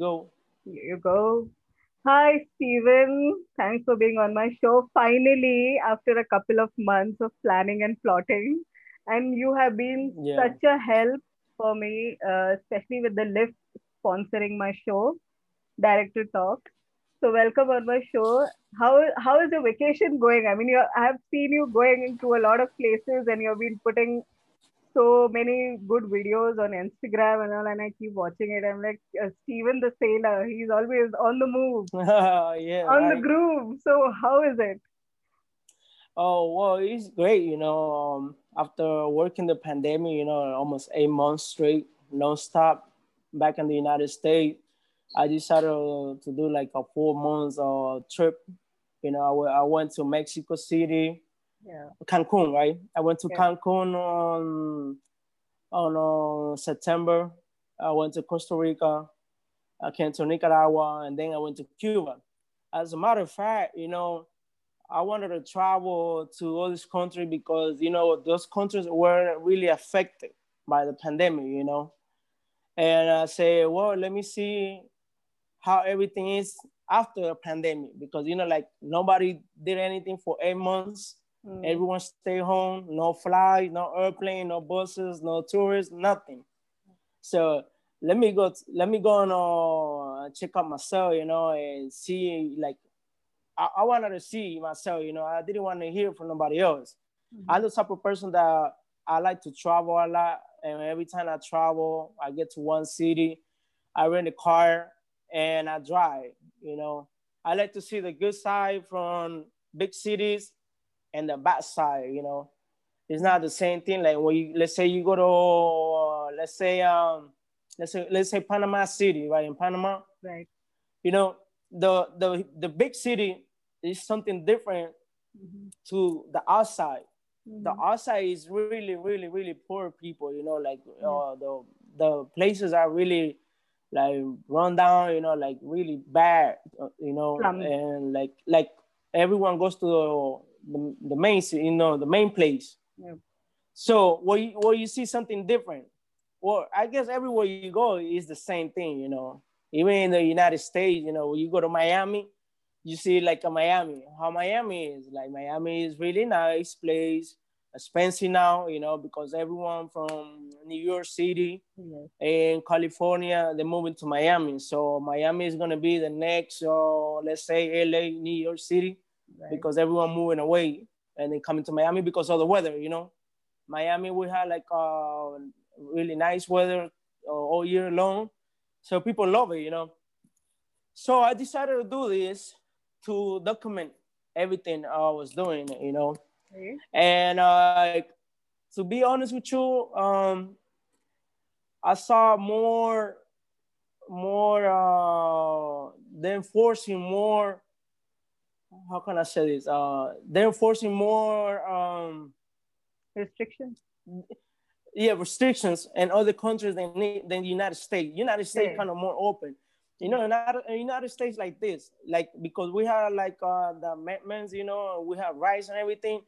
go. Here you go. Hi, Stephen. Thanks for being on my show. Finally, after a couple of months of planning and plotting, and you have been Yeah. such a help for me, uh, especially with the lift sponsoring my show, Director Talk. So welcome on my show. How how is your vacation going? I mean, you I have seen you going into a lot of places, and you've been putting so many good videos on Instagram and all, and I keep watching it. I'm like uh, Steven the sailor. He's always on the move, yeah. on the groove. So how is it? Oh well, it's great. You know, um, after working the pandemic, you know, almost eight months straight, non-stop, back in the United States, I decided to do like a four months uh, trip. You know, I, w- I went to Mexico City, Yeah. Cancun, right? I went to Yeah. Cancun on on uh, September. I went to Costa Rica. I came to Nicaragua, and then I went to Cuba. As a matter of fact, you know, I wanted to travel to all these countries because you know those countries weren't really affected by the pandemic, you know. And I say, well, let me see how everything is after the pandemic because you know, like nobody did anything for eight months. Mm. Everyone stay home, no flight, no airplane, no buses, no tourists, nothing. So let me go. Let me go and uh, check out myself, you know, and see. Like I, I wanted to see myself, you know. I didn't want to hear from nobody else. Mhm. I'm the type of person that I like to travel a lot, and every time I travel, I get to one city, I rent a car and I drive. You know, I like to see the good side from big cities and the bad side. You know, it's not the same thing. Like when you let's say you go to uh, let's say um let's say let's say Panama City, right? In Panama, Right. you know, the the the big city is something different Mhm. to the outside the Mhm. outside is really really really poor people you know like uh, the the places are really like run down you know like really bad uh, you know Slums. and like like everyone goes to the, the, main you know the main place. Yeah. so where you, where you see something different well i guess everywhere you go is the same thing you know. Even in the united states you know when you go to miami you see like a miami. How miami is like miami is really nice place expensive now you know because everyone from new york city Yes. in california they're moving to miami. So miami is going to be the next uh, let's say la new york city Right. because everyone moving away and they coming to Miami because of the weather, you know. Miami, we had like uh, really nice weather uh, all year long. So people love it, you know. So I decided to do this to document everything I was doing, you know. Okay. And uh, to be honest with you, um, I saw more, more, uh, enforcing more how can I say this? Uh, they're enforcing more, um, Restrictions. yeah, restrictions in other countries than than the United States. United States Yeah. kind of more open. You know, in United, in United States like this, like because we have like uh, the amendments, you know, we have rights and everything.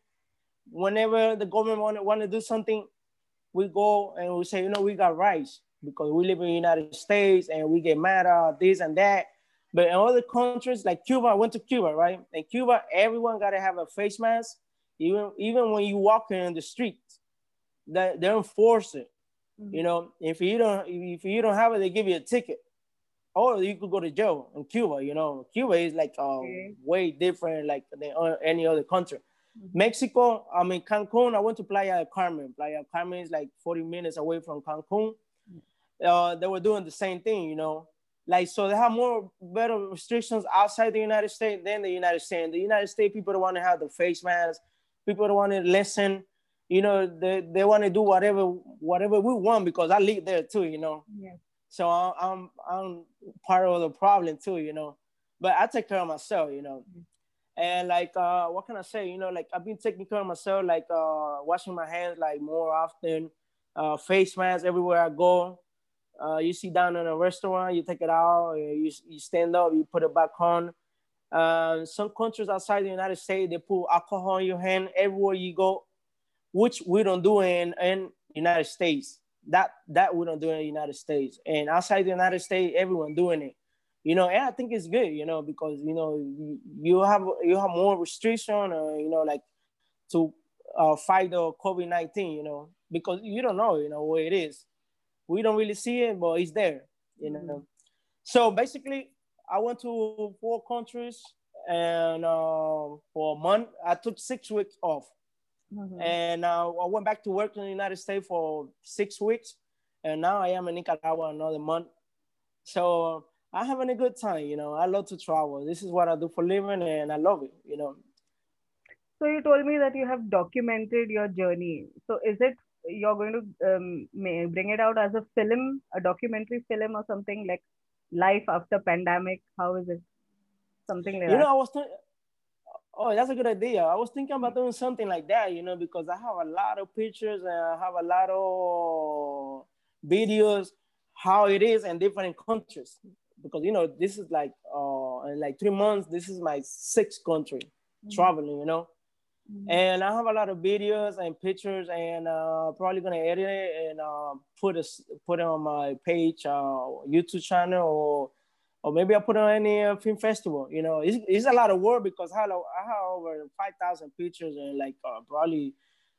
Whenever the government want want to do something, we go and we say, you know, we got rights because we live in the United States and we get mad at this and that. But in other countries like Cuba, I went to Cuba, right? In Cuba, everyone gotta have a face mask, even even when you walk in the street. That they enforce it. Mhm. You know, if you don't if you don't have it, they give you a ticket, or you could go to jail in Cuba. You know, Cuba is like uh, Okay. way different like than any other country. Mhm. Mexico, I mean Cancun. I went to Playa del Carmen. Playa del Carmen is like 40 minutes away from Cancun. Uh, they were doing the same thing, you know. Like so, they have more better restrictions outside the United States than the United States. In the United States, people don't want to have the face masks. People don't want to listen. You know, they, they want to do whatever whatever we want because I live there too. You know, Yes. so I'm I'm I'm part of the problem too. You know, but I take care of myself. You know, and like uh, what can I say? You know, like I've been taking care of myself, like uh, washing my hands like more often, uh, face masks everywhere I go. Uh, you sit down in a restaurant, you take it out, you, you stand up, you put it back on. Uh, some countries outside the United States, they put alcohol in your hand everywhere you go, which we don't do in in United States. That that we don't do in the United States. And outside the United States, everyone doing it. you know, and I think it's good, you know, because you know you have you have more restriction, or you know, like to uh, fight the COVID nineteen, you know, because you don't know, you know, where it is. We don't really see it, but it's there, you know. Mm-hmm. So basically, I went to four countries, and uh, for a month, I took six weeks off, mm-hmm. and uh, I went back to work in the United States for six weeks, and now I am in Nicaragua another month. So I'm having a good time. You know, I love to travel. This is what I do for living, and I love it. You know. So you told me that you have documented your journey. So is it you're going to um, bring it out as a film, a documentary film, or something like life after pandemic? How is it? Something like you that. know, I was. Th- oh, that's a good idea. I was thinking about doing something like that. You know, because I have a lot of pictures and I have a lot of videos how it is in different countries because you know this is like uh in like three months this is my sixth country mm-hmm. traveling you know mm-hmm. and i have a lot of videos and pictures and uh probably gonna edit it and uh, put a put it on my page uh youtube channel or or maybe i put it on any uh, film festival you know. It's, it's a lot of work because i have, I have over 5000 pictures and like uh, probably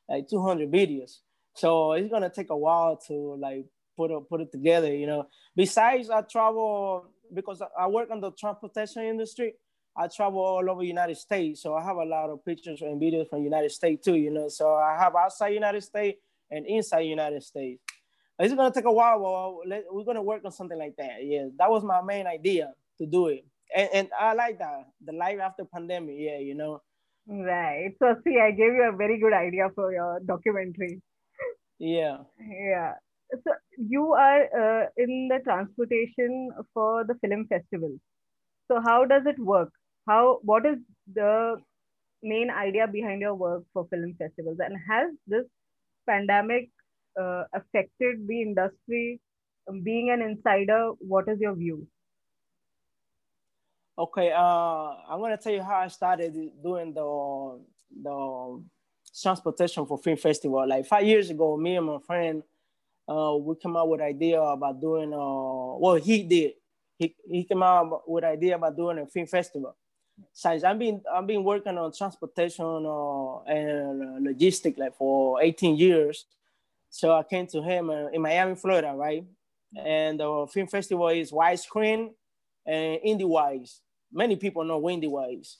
like 200 videos. So it's gonna take a while to like put it put it together you know. Besides i travel because I work in the transportation industry, I travel all over United States. So I have a lot of pictures and videos from United States too, you know. So I have outside United States and inside United States. It's gonna take a while, but we're gonna work on something like that. Yeah, that was my main idea to do it. And, and I like that, the life after pandemic, yeah, you know. Right. So see, I gave you a very good idea for your documentary. Yeah. Yeah so you are uh, in the transportation for the film festival so how does it work how what is the main idea behind your work for film festivals and has this pandemic uh, affected the industry being an insider what is your view okay uh, i'm going to tell you how i started doing the the transportation for film festival like five years ago me and my friend uh, we came up with idea about doing, uh, well, he did. He, he came out with idea about doing a film festival. Since I've been, I've been working on transportation uh, and logistics like for 18 years. So I came to him uh, in Miami, Florida, right? And the film festival is widescreen and indie wise. Many people know indie wise,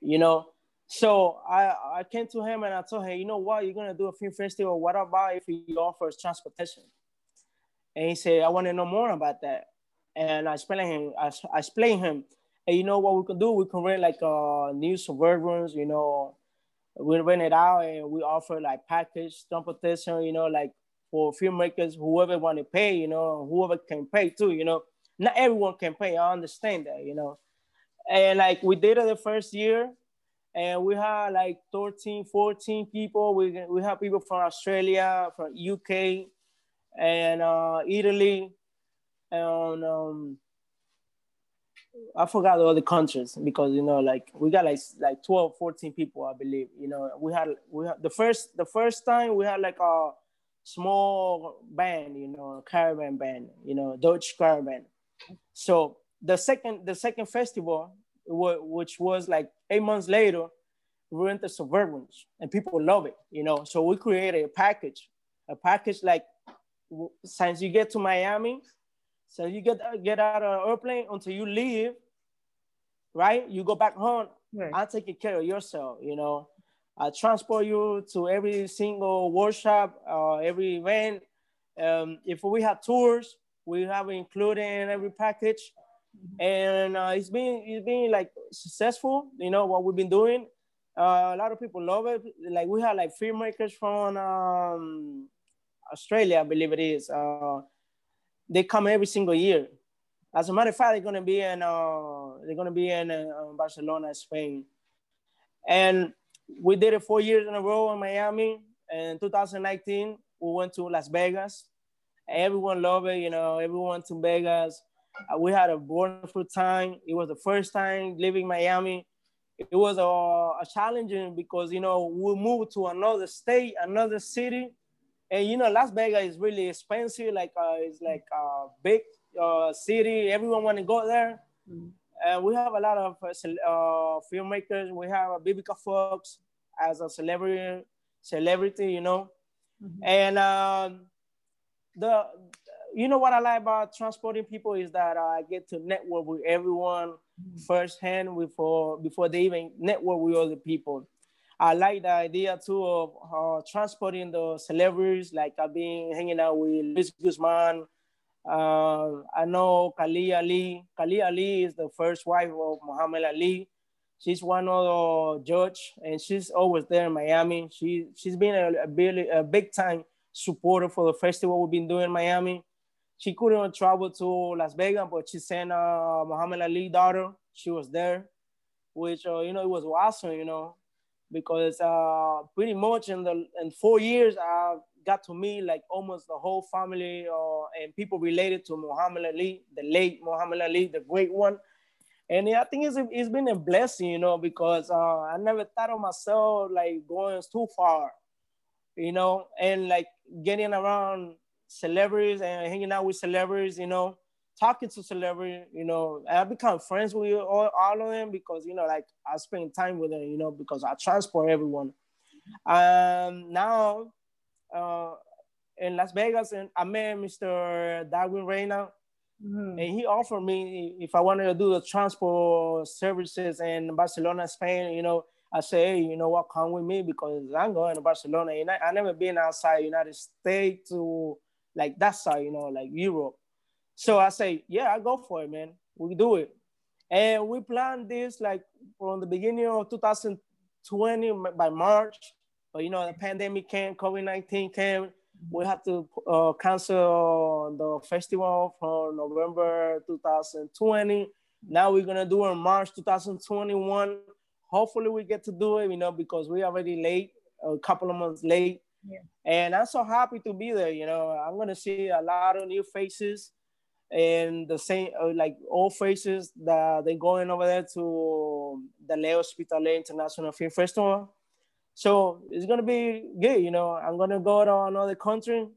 you know. So I, I came to him and I told him, you know what, you're gonna do a film festival. What about if he offers transportation? And he said, I want to know more about that. And I explained him, I, I explained him, and you know what we can do? We can rent like uh new suburbans, you know, we rent it out and we offer like package transportation, you know, like for filmmakers, whoever want to pay, you know, whoever can pay too, you know. Not everyone can pay. I understand that, you know. And like we did it the first year, and we had like 13 14 people we, we have people from australia from uk and uh, italy and um, i forgot all the countries because you know like we got like like 12 14 people i believe you know we had we had the first the first time we had like a small band you know a caravan band you know Dodge Caravan so the second the second festival which was like eight months later, we went to Suburbans and people love it, you know. So we created a package, a package like since you get to Miami, so you get get out of the airplane until you leave, right? You go back home. Right. I'm taking care of yourself, you know. I transport you to every single workshop, uh, every event. Um, if we have tours, we have included in every package and uh, it's been it's been like successful. You know what we've been doing. Uh, a lot of people love it. Like we have like filmmakers from um, Australia, I believe it is. Uh, they come every single year. As a matter of fact, they're gonna be in uh, they're gonna be in uh, Barcelona, Spain, and we did it four years in a row in Miami. In 2019, we went to Las Vegas. Everyone loved it. You know, everyone to Vegas. Uh, we had a wonderful time. It was the first time living Miami. It was a, a challenging because you know we moved to another state, another city, and you know Las Vegas is really expensive. Like uh, it's like a big uh, city. Everyone want to go there. Mm. And we have a lot of uh, uh filmmakers. We have Vivica Fox as a celebrity, celebrity, you know. Mm-hmm. And um, the you know what I like about transporting people is that I get to network with everyone mm-hmm. firsthand before before they even network with other people. I like the idea too of uh, transporting the celebrities. Like I've been hanging out with Luis Guzman. Uh, I know Kali Ali. Kali Ali is the first wife of Muhammad Ali. She's one of the judge, and she's always there in Miami. She she's been a, a, a big time supporter for the festival we've been doing in Miami. She couldn't travel to Las Vegas, but she sent uh, Muhammad Ali daughter. She was there, which uh, you know it was awesome. You know, because uh, pretty much in the in four years I got to meet like almost the whole family uh, and people related to Muhammad Ali, the late Muhammad Ali, the great one. And I think it's, it's been a blessing, you know, because uh, I never thought of myself like going too far, you know, and like getting around celebrities and hanging out with celebrities, you know, talking to celebrity, you know, I become friends with all, all of them because, you know, like I spend time with them, you know, because I transport everyone. Um, now, uh, in Las Vegas, and I met Mr. Darwin Reina, mm-hmm. and he offered me if I wanted to do the transport services in Barcelona, Spain, you know, I say, hey, you know what, come with me because I'm going to Barcelona, and I, I never been outside United States to like that side, you know, like Europe. So I say, yeah, I go for it, man. We do it. And we planned this like from the beginning of 2020 by March. But you know, the pandemic came, COVID-19 came. We had to uh, cancel the festival from November 2020. Now we're gonna do it in March 2021. Hopefully we get to do it, you know, because we're already late, a couple of months late. Yeah. And I'm so happy to be there. You know, I'm gonna see a lot of new faces and the same uh, like all faces that they're going over there to the Le Hospitalet International Film Festival. So it's gonna be good, you know. I'm gonna go to another country,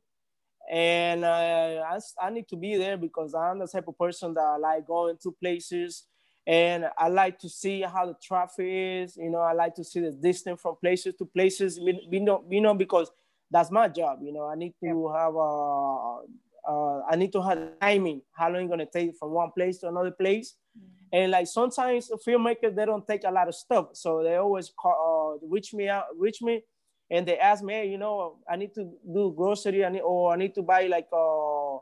and uh, I, I need to be there because I'm the type of person that I like going to places, and I like to see how the traffic is. You know, I like to see the distance from places to places. You know, you know because that's my job. You know, I need to yeah. have a uh, I need to have timing, how long it's gonna take from one place to another place. Mm-hmm. And like sometimes filmmakers they don't take a lot of stuff, so they always call, uh, reach me out, reach me, and they ask me, hey, you know, I need to do grocery, I need, or I need to buy like uh,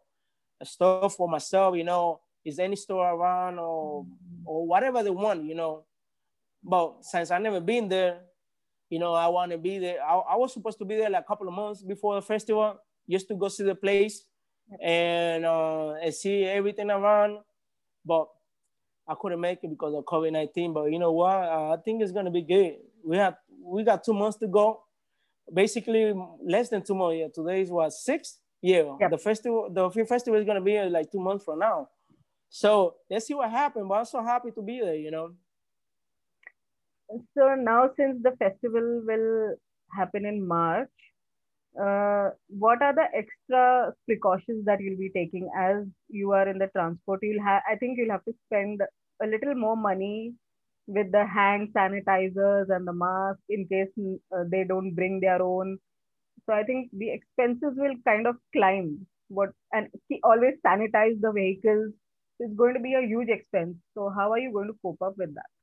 stuff for myself, you know, is any store around or mm-hmm. or whatever they want, you know. But since I never been there, you know, I want to be there. I, I was supposed to be there like a couple of months before the festival, just to go see the place and uh, and see everything around. But I couldn't make it because of COVID nineteen. But you know what? Uh, I think it's gonna be good. We have we got two months to go. Basically, less than two months. Yeah, today is what six. Yeah, yep. the festival, the film festival is gonna be like two months from now. So let's see what happens. But I'm so happy to be there. You know. So now, since the festival will happen in March, uh, what are the extra precautions that you'll be taking as you are in the transport? You'll have i think you'll have to spend a little more money with the hand sanitizers and the mask in case uh, they don't bring their own. So i think the expenses will kind of climb. What and always sanitize the vehicles it's going to be a huge expense. So how are you going to cope up with that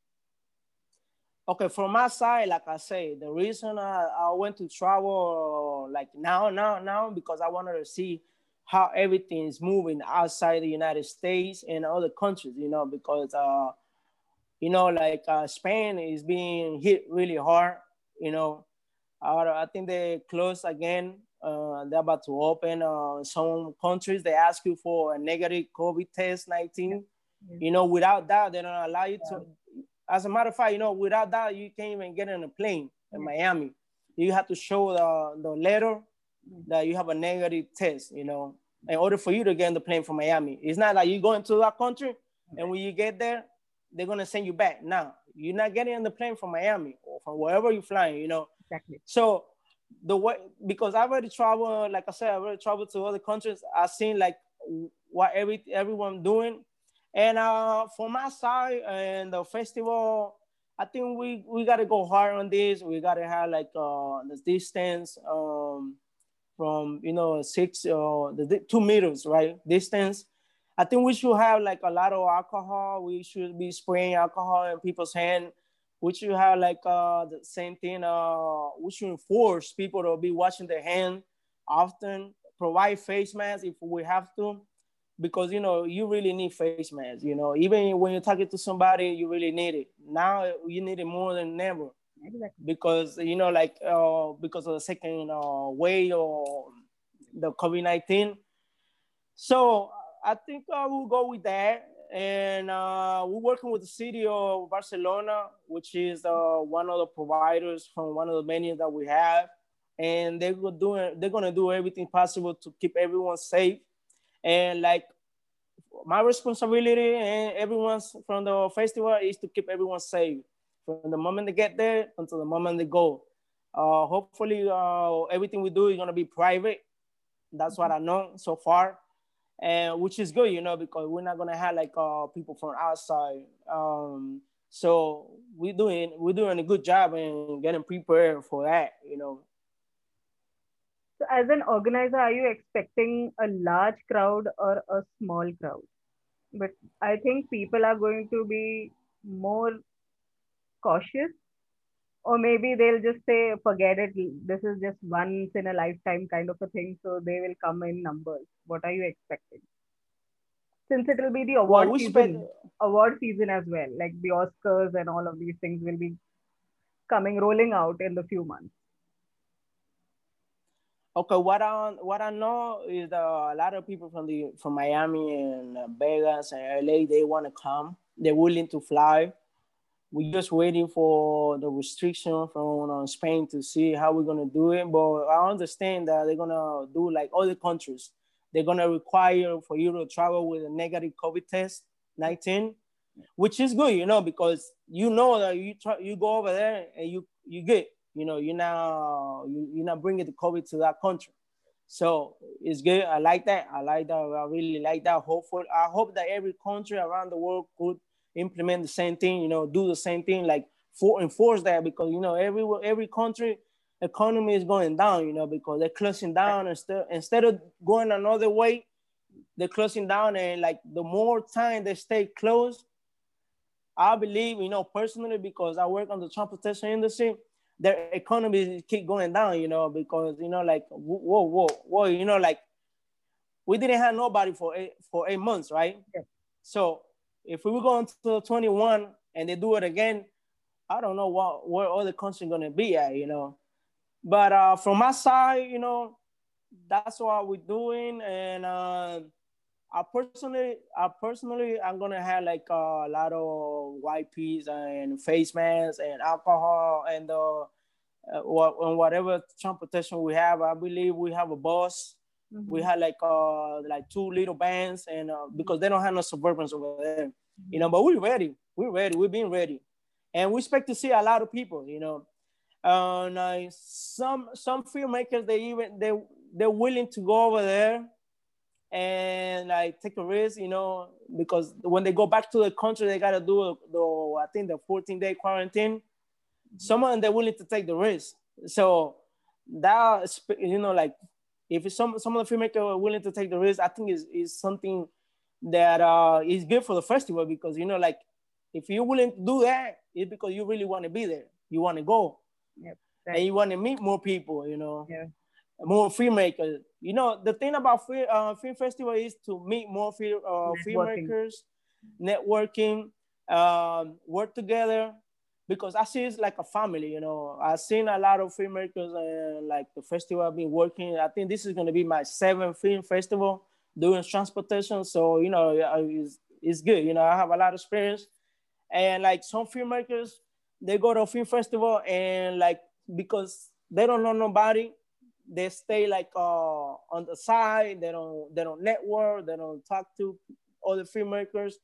okay from my side like i say the reason i, I went to travel like now now now because i wanted to see how everything is moving outside the united states and other countries you know because uh you know like uh, spain is being hit really hard you know. Uh, i think they close again uh, they're about to open uh, some countries. They ask you for a negative covid test 19 you know without that they don't allow you yeah. to as a matter of fact, you know, without that, you can't even get on a plane in mm. Miami. You have to show the, the letter mm. that you have a negative test, you know, in order for you to get on the plane from Miami. It's not like you go into that country and when you get there, they're gonna send you back. Now you're not getting on the plane from Miami or from wherever you're flying, you know. Exactly. So the way because I've already traveled, like I said, I've already traveled to other countries. I've seen like what every everyone doing And uh, for my side and the festival, I think we we gotta go hard on this. We gotta have like uh, the distance um, from you know six uh, the two meters right distance. I think we should have like a lot of alcohol. We should be spraying alcohol in people's hand. We should have like uh, the same thing. Uh, we should enforce people to be washing their hand often. Provide face masks if we have to because you know you really need face masks. You know, even when you're talking to somebody, you really need it. Now you need it more than ever. Exactly. Because you know, like uh, because of the second uh, wave or the COVID nineteen. So I think I will go with that. And uh, we're working with the city of Barcelona, which is uh, one of the providers from one of the menus that we have. And they're doing they're gonna do everything possible to keep everyone safe and like my responsibility and everyone's from the festival is to keep everyone safe from the moment they get there until the moment they go. Uh, hopefully, uh, everything we do is gonna be private. That's what I know so far, and which is good, you know, because we're not gonna have like uh, people from outside. Um, so we're doing we're doing a good job and getting prepared for that, you know. As an organizer, are you expecting a large crowd or a small crowd? But I think people are going to be more cautious, or maybe they'll just say, forget it, this is just once in a lifetime kind of a thing. So, they will come in numbers. What are you expecting? Since it will be the award well, season, spend... award season as well, like the Oscars and all of these things will be coming rolling out in the few months. Okay, what I what I know is that a lot of people from the from Miami and uh, Vegas and LA they want to come. They're willing to fly. We're just waiting for the restriction from uh, Spain to see how we're gonna do it. But I understand that they're gonna do like other countries. They're gonna require for you to travel with a negative COVID test 19, which is good, you know, because you know that you try, you go over there and you you get you know, you're not you, you're not bringing the COVID to that country. So it's good. I like that. I like that. I really like that. Hopefully, I hope that every country around the world could implement the same thing. You know, do the same thing, like for enforce that because you know every every country economy is going down. You know, because they're closing down instead instead of going another way, they're closing down and like the more time they stay closed, I believe you know personally because I work on the transportation industry their economy keep going down, you know, because you know, like whoa, whoa, whoa, you know, like we didn't have nobody for eight for eight months, right? Yeah. So if we were going to 21 and they do it again, I don't know what where other country gonna be at, you know. But uh, from my side, you know, that's what we're doing, and uh, I personally, I personally, I'm gonna have like a lot of wipes and face masks and alcohol and uh, uh what and whatever transportation we have. I believe we have a bus. Mm-hmm. We have like uh like two little bands and uh, because they don't have no suburbans over there, mm-hmm. you know. But we're ready. We're ready. We've been ready, and we expect to see a lot of people. You know, and uh, some some filmmakers they even they they're willing to go over there and like take a risk, you know, because when they go back to the country, they gotta do the I think the 14 day quarantine. Someone they're willing to take the risk. So that you know, like if some some of the filmmakers are willing to take the risk, I think is is something that uh is good for the festival because you know, like if you're willing to do that, it's because you really want to be there. You want to go. Yep. And you want to meet more people, you know. Yeah more filmmakers. You know, the thing about film, uh, film festival is to meet more film, uh, filmmakers, networking, um, work together. Because I see it's like a family, you know. I've seen a lot of filmmakers and like the festival I've been working. I think this is gonna be my seventh film festival doing transportation. So, you know, it's, it's good. You know, I have a lot of experience. And like some filmmakers, they go to a film festival and like because they don't know nobody, they stay like uh, on the side. They don't they don't network. They don't talk to other filmmakers,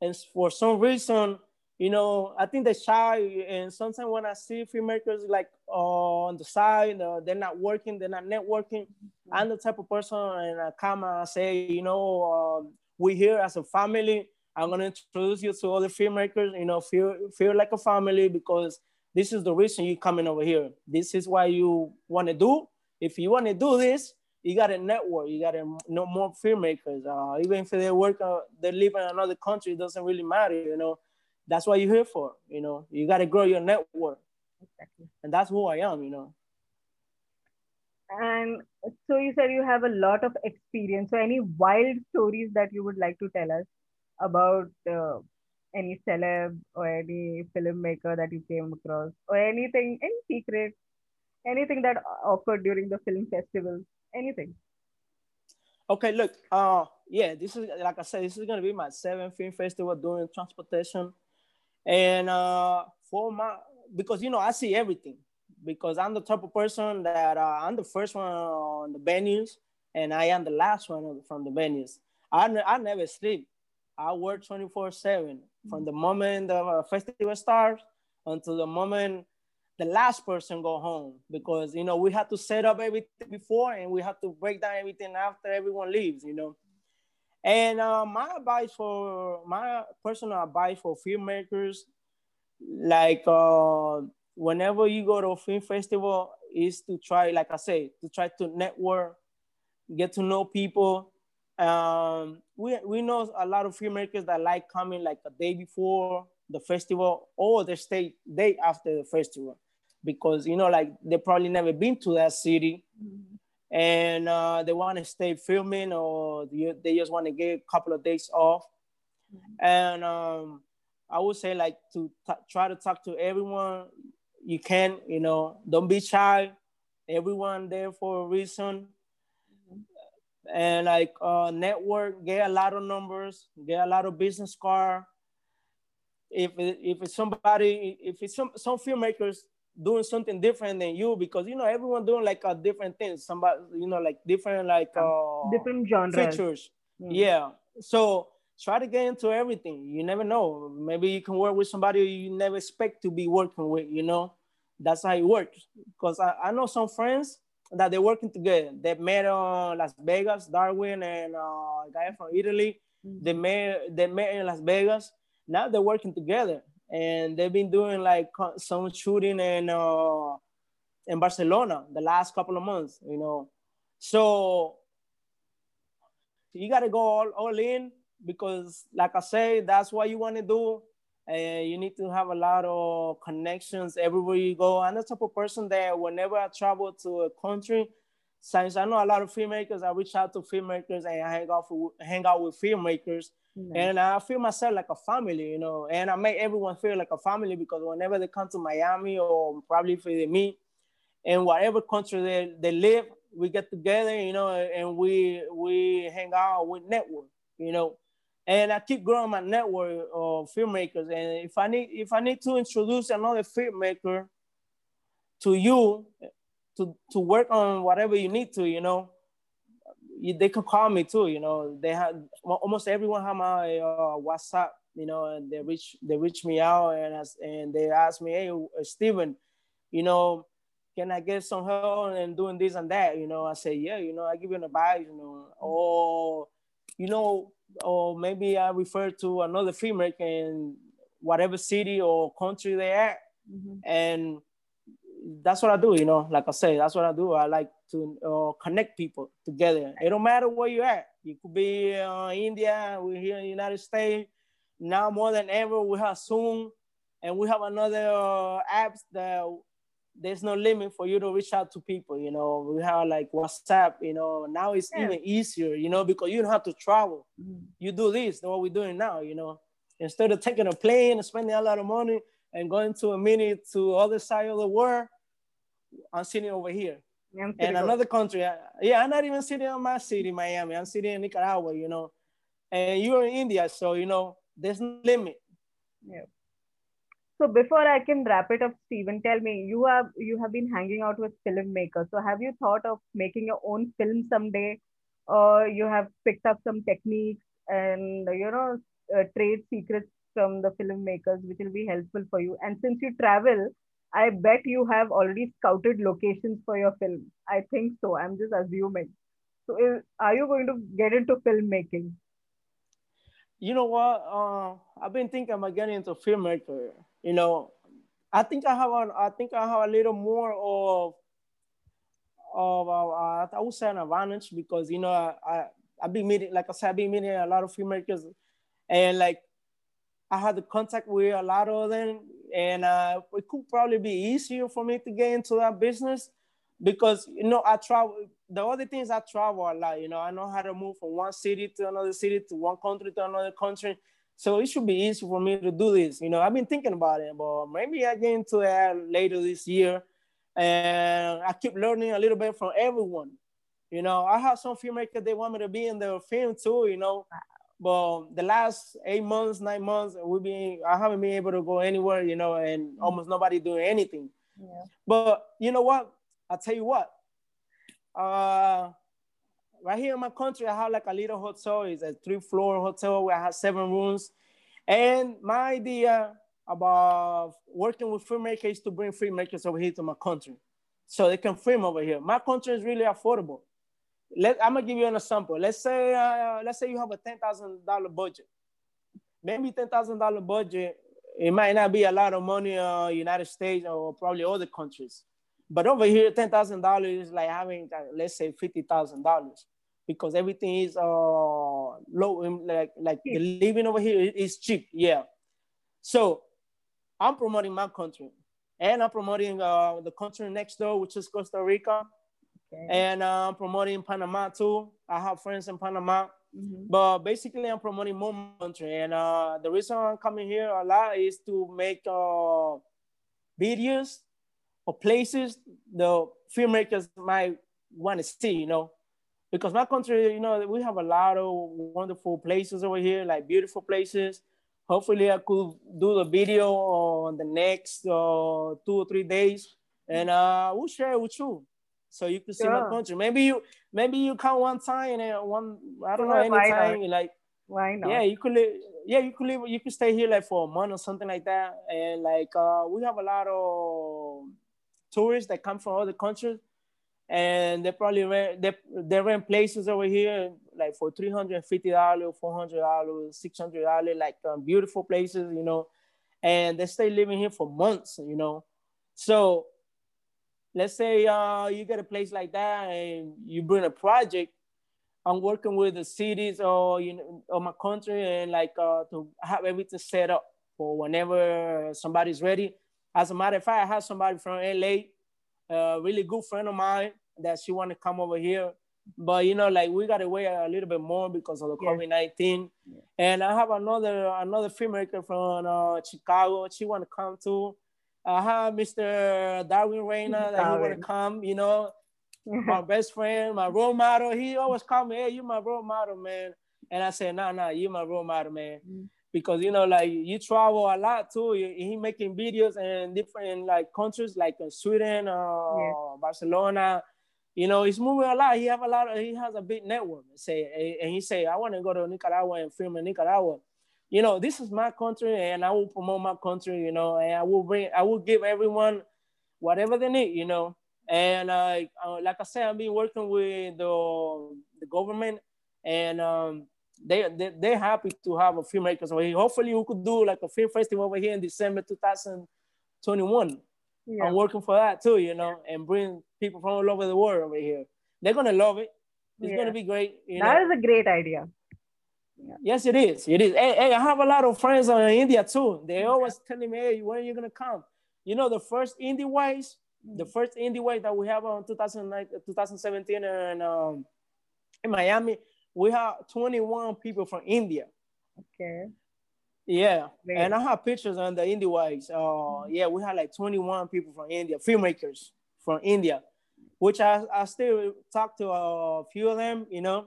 and for some reason, you know, I think they're shy. And sometimes when I see filmmakers like uh, on the side, uh, they're not working, they're not networking. Mm-hmm. I'm the type of person, and I come and say, you know, uh, we're here as a family. I'm gonna introduce you to other filmmakers. You know, feel feel like a family because this is the reason you're coming over here. This is why you want to do. If you want to do this, you got to network. You got to know more filmmakers. Uh, even if they work, uh, they live in another country, it doesn't really matter. You know, that's what you're here for. You know, you got to grow your network, exactly. and that's who I am. You know. And so you said you have a lot of experience. So any wild stories that you would like to tell us about uh, any celeb or any filmmaker that you came across, or anything, any secret, anything that occurred during the film festival, anything? Okay, look, uh, yeah, this is like I said, this is gonna be my seventh film festival doing transportation, and uh, for my because you know I see everything because I'm the type of person that uh, I'm the first one on the venues and I am the last one from the venues. I, I never sleep. I work 24 7 from the moment the festival starts until the moment the last person go home because you know we have to set up everything before and we have to break down everything after everyone leaves you know. And uh, my advice for my personal advice for filmmakers like uh, whenever you go to a film festival is to try like i say to try to network get to know people. Um, we, we know a lot of filmmakers that like coming like a day before the festival or they stay day after the festival because you know like they probably never been to that city mm-hmm. and uh, they want to stay filming or they just want to get a couple of days off mm-hmm. and um, i would say like to t- try to talk to everyone you can you know don't be shy everyone there for a reason and like uh, network, get a lot of numbers, get a lot of business card. If if it's somebody, if it's some some filmmakers doing something different than you, because you know everyone doing like a different things. Somebody, you know, like different like uh, different genres. Features. Mm. Yeah. So try to get into everything. You never know. Maybe you can work with somebody you never expect to be working with. You know, that's how it works. Because I, I know some friends that they're working together. They met on Las Vegas, Darwin and uh, a guy from Italy. Mm-hmm. They met they met in Las Vegas. Now they're working together, and they've been doing like some shooting in uh, in Barcelona the last couple of months. You know, so you got to go all, all in because, like I say, that's what you want to do and you need to have a lot of connections everywhere you go. I'm the type of person that whenever I travel to a country, since I know a lot of filmmakers, I reach out to filmmakers and I hang out for, hang out with filmmakers, mm-hmm. and I feel myself like a family, you know. And I make everyone feel like a family because whenever they come to Miami or probably if they meet, in whatever country they, they live, we get together, you know, and we we hang out, we network, you know and I keep growing my network of filmmakers. And if I need if I need to introduce another filmmaker to you to to work on whatever you need to, you know, they can call me too. You know, they have almost everyone have my uh, WhatsApp. You know, and they reach they reach me out and as, and they ask me, hey, uh, Steven, you know. Can I get some help and doing this and that? You know, I say, yeah, you know, I give you an advice, you know, or, you know, or maybe I refer to another filmmaker in whatever city or country they are, mm-hmm. and that's what I do. You know, like I say, that's what I do. I like to uh, connect people together. It don't matter where you at. You could be uh, India. We're here in the United States now more than ever. We have Zoom, and we have another uh, apps that there's no limit for you to reach out to people. You know, we have like WhatsApp. You know, now it's yeah. even easier. You know, because you don't have to travel. Mm-hmm. You do this, what we're doing now. You know, instead of taking a plane and spending a lot of money and going to a minute to other side of the world, I'm sitting over here. Yeah, and another country. Yeah, I'm not even sitting in my city, Miami. I'm sitting in Nicaragua. You know, and you're in India, so you know there's no limit. Yeah. So before I can wrap it up, Steven, tell me you have you have been hanging out with filmmakers. So have you thought of making your own film someday, or you have picked up some techniques and you know uh, trade secrets from the filmmakers, which will be helpful for you. And since you travel, I bet you have already scouted locations for your film. I think so. I'm just assuming. So, is, are you going to get into filmmaking? you know what? Uh, I've been thinking about getting into filmmaker. You know, I think I have an, I think I have a little more of of uh, I would say an advantage because you know I, I I've been meeting like I said I've been meeting a lot of filmmakers and like I had the contact with a lot of them and uh, it could probably be easier for me to get into that business because you know I travel. The other things I travel a lot. You know, I know how to move from one city to another city to one country to another country. So it should be easy for me to do this. You know, I've been thinking about it, but maybe I get into that later this year, and I keep learning a little bit from everyone. You know, I have some filmmakers they want me to be in their film too. You know, but the last eight months, nine months, we've been I haven't been able to go anywhere. You know, and mm-hmm. almost nobody doing anything. Yeah. But you know what? I'll tell you what. Uh, right here in my country, I have like a little hotel. It's a three floor hotel where I have seven rooms. And my idea about working with filmmakers is to bring filmmakers over here to my country so they can film over here. My country is really affordable. Let, I'm gonna give you an example. Let's say uh, let's say you have a ten thousand dollar budget. Maybe ten thousand dollar budget. It might not be a lot of money in uh, United States or probably other countries. But over here, ten thousand dollars is like having, uh, let's say, fifty thousand dollars, because everything is uh low. Like like the living over here is cheap. Yeah. So I'm promoting my country, and I'm promoting uh, the country next door, which is Costa Rica, okay. and uh, I'm promoting Panama too. I have friends in Panama. Mm-hmm. But basically, I'm promoting more country, and uh, the reason I'm coming here a lot is to make uh, videos or places the filmmakers might want to see, you know. Because my country, you know, we have a lot of wonderful places over here, like beautiful places. Hopefully, I could do the video on the next uh, two or three days, and uh, we'll share it with you, so you can see my country. Maybe you, maybe you come one time and one, I don't know, any anytime, like why not? Yeah, you could live. Yeah, you could live. You could stay here like for a month or something like that, and like uh, we have a lot of tourists that come from other countries, and they probably rent they, they rent places over here like for three hundred and fifty dollars, four hundred dollars, six hundred dollars, like um, beautiful places, you know, and they stay living here for months, you know. So let's say uh, you get a place like that and you bring a project. I'm working with the cities or you know of my country and like uh, to have everything set up for whenever somebody's ready. As a matter of fact, I have somebody from LA, a really good friend of mine, that she want to come over here. But you know, like we gotta wait a little bit more because of the yeah. COVID nineteen. Yeah. And I have another another filmmaker from uh, Chicago. She want to come too. I have Mr. Darwin Reyna that he want to come. You know, my best friend, my role model. He always call me, "Hey, you my role model, man." And I said, "No, nah, no, nah, you my role model, man." Mm because you know like you travel a lot too he making videos in different like countries like sweden uh, yeah. barcelona you know he's moving a lot he have a lot of, he has a big network say and he say i want to go to nicaragua and film in nicaragua you know this is my country and i will promote my country you know and i will bring i will give everyone whatever they need you know and uh, like i said i've been working with the, the government and um, they, they they're happy to have a filmmakers over here. Hopefully, we could do like a film festival over here in December 2021. Yeah. I'm working for that too, you know, and bring people from all over the world over here. They're gonna love it. It's yeah. gonna be great. that know. is a great idea. Yeah. Yes, it is. It is. Hey, hey, I have a lot of friends in India too. They always telling me, "Hey, when are you gonna come?" You know, the first indie wise, mm. the first indie wise that we have on 2017 and um, in Miami, we have 21 people from India. Okay. Yeah, and I have pictures on the Indie Wise. Uh, mm-hmm. yeah, we had like 21 people from India, filmmakers from India, which I, I still talk to a few of them, you know,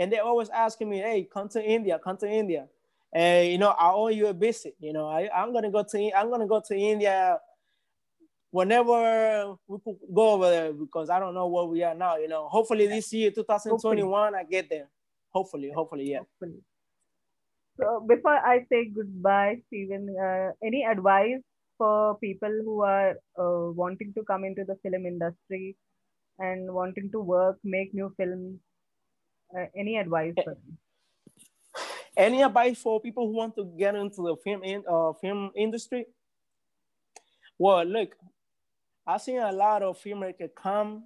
and they're always asking me, hey, come to India, come to India. And, you know, I owe you a visit, you know, I, I'm going to go to, I'm to go to India whenever we could go over there because I don't know where we are now, you know, hopefully this year, 2021, hopefully. I get there hopefully hopefully yeah hopefully. so before i say goodbye stephen uh, any advice for people who are uh, wanting to come into the film industry and wanting to work make new films uh, any advice for them any advice for people who want to get into the film in, uh, film industry? Well, look, I've seen a lot of filmmakers come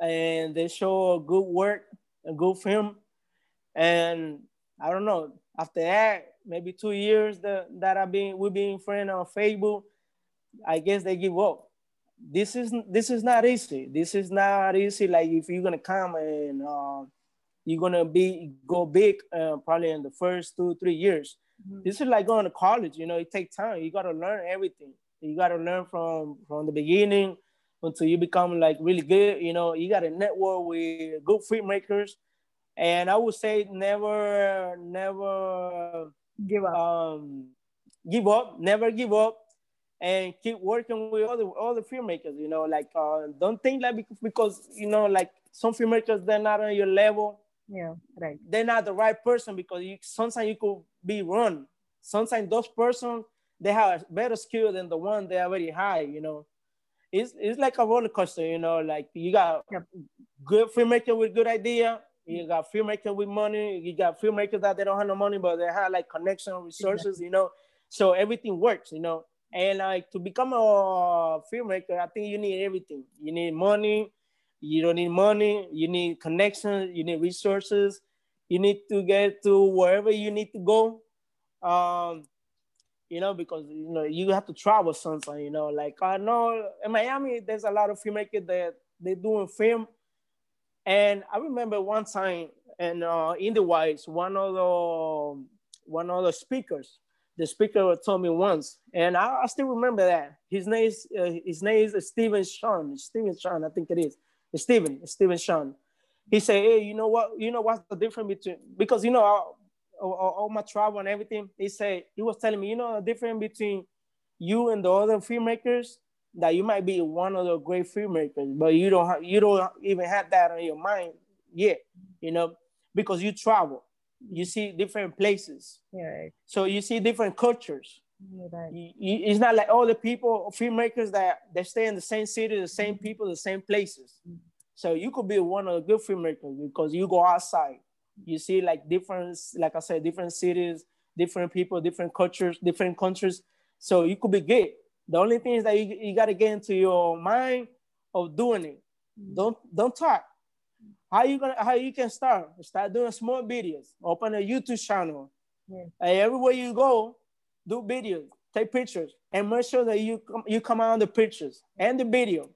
and they show good work, a good film, and I don't know. After that, maybe two years that, that I've been we've been friends on Facebook, I guess they give up. This is this is not easy. This is not easy. Like if you're gonna come and uh, you're gonna be go big uh, probably in the first two three years. Mm-hmm. This is like going to college. You know, it takes time. You gotta learn everything. You gotta learn from from the beginning until you become like really good. You know, you gotta network with good filmmakers. And I would say never, never give up. Um, give up, never give up, and keep working with other other filmmakers. You know, like uh, don't think like because you know like some filmmakers they're not on your level yeah, right. They're not the right person because you, sometimes you could be wrong. Sometimes those persons they have a better skill than the one they already high. You know, it's it's like a roller coaster. You know, like you got yep. good filmmaker with good idea. You got filmmaker with money. You got filmmakers that they don't have no money, but they have like connection resources. You know, so everything works. You know, and like to become a filmmaker, I think you need everything. You need money you don't need money, you need connections, you need resources, you need to get to wherever you need to go. Um, you know, because you know you have to travel sometimes, you know, like I know in Miami there's a lot of filmmakers that they doing film. And I remember one time and uh, in the Whites, one of the one of the speakers, the speaker told me once, and I, I still remember that. His name is uh, his name is Stephen Sean. Stephen Sean, I think it is. Stephen, Stephen Sean. He said, hey, you know what? You know what's the difference between because you know all, all, all my travel and everything. He said he was telling me, you know, the difference between you and the other filmmakers that you might be one of the great filmmakers, but you don't have, you don't even have that on your mind yet, you know, because you travel, you see different places, yeah. so you see different cultures. Right. You, you, it's not like all the people, filmmakers that they stay in the same city, the same mm-hmm. people, the same places. Mm-hmm. So you could be one of the good filmmakers because you go outside. You see like different, like I said, different cities, different people, different cultures, different countries. So you could be good. The only thing is that you, you got to get into your mind of doing it. Mm-hmm. Don't don't talk. How you gonna how you can start? Start doing small videos. Open a YouTube channel. Yeah. And everywhere you go, do videos, take pictures, and make sure that you come, you come out on the pictures and the video.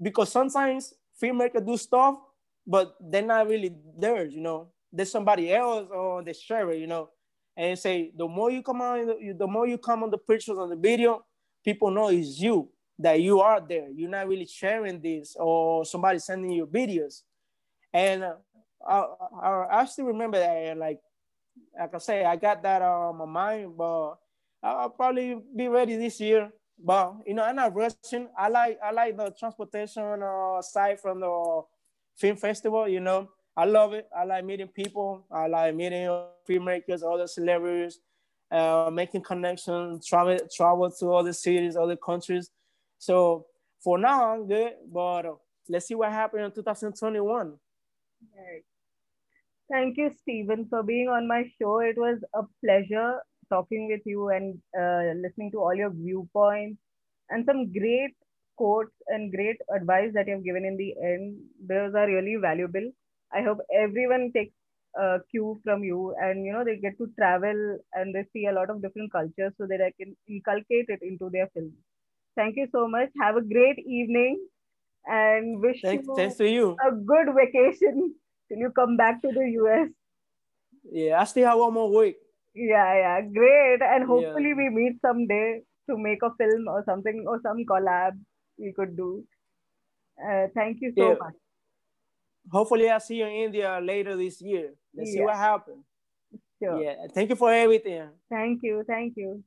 Because sometimes filmmakers do stuff, but they're not really theirs, you know. There's somebody else or they share it, you know. And say the more you come on, the more you come on the pictures on the video, people know it's you that you are there. You're not really sharing this or somebody sending you videos. And uh, I, I, I still remember that, like, like I say, I got that on my mind, but I'll probably be ready this year. But you know, I'm not rushing. I like I like the transportation uh, side from the film festival. You know, I love it. I like meeting people. I like meeting filmmakers, other celebrities, uh, making connections, travel travel to other cities, other countries. So for now, I'm good. But uh, let's see what happens in 2021. Right. Thank you, Stephen, for being on my show. It was a pleasure talking with you and uh, listening to all your viewpoints and some great quotes and great advice that you have given in the end. Those are really valuable. I hope everyone takes a cue from you and you know they get to travel and they see a lot of different cultures so that I can inculcate it into their films. Thank you so much. Have a great evening and wish thanks, you, thanks to you a good vacation till you come back to the US. Yeah, I still have one more week. Yeah, yeah, great. And hopefully yeah. we meet someday to make a film or something or some collab we could do. Uh, thank you so yeah. much. Hopefully I'll see you in India later this year. Let's yeah. see what happens. Sure. Yeah. Thank you for everything. Thank you. Thank you.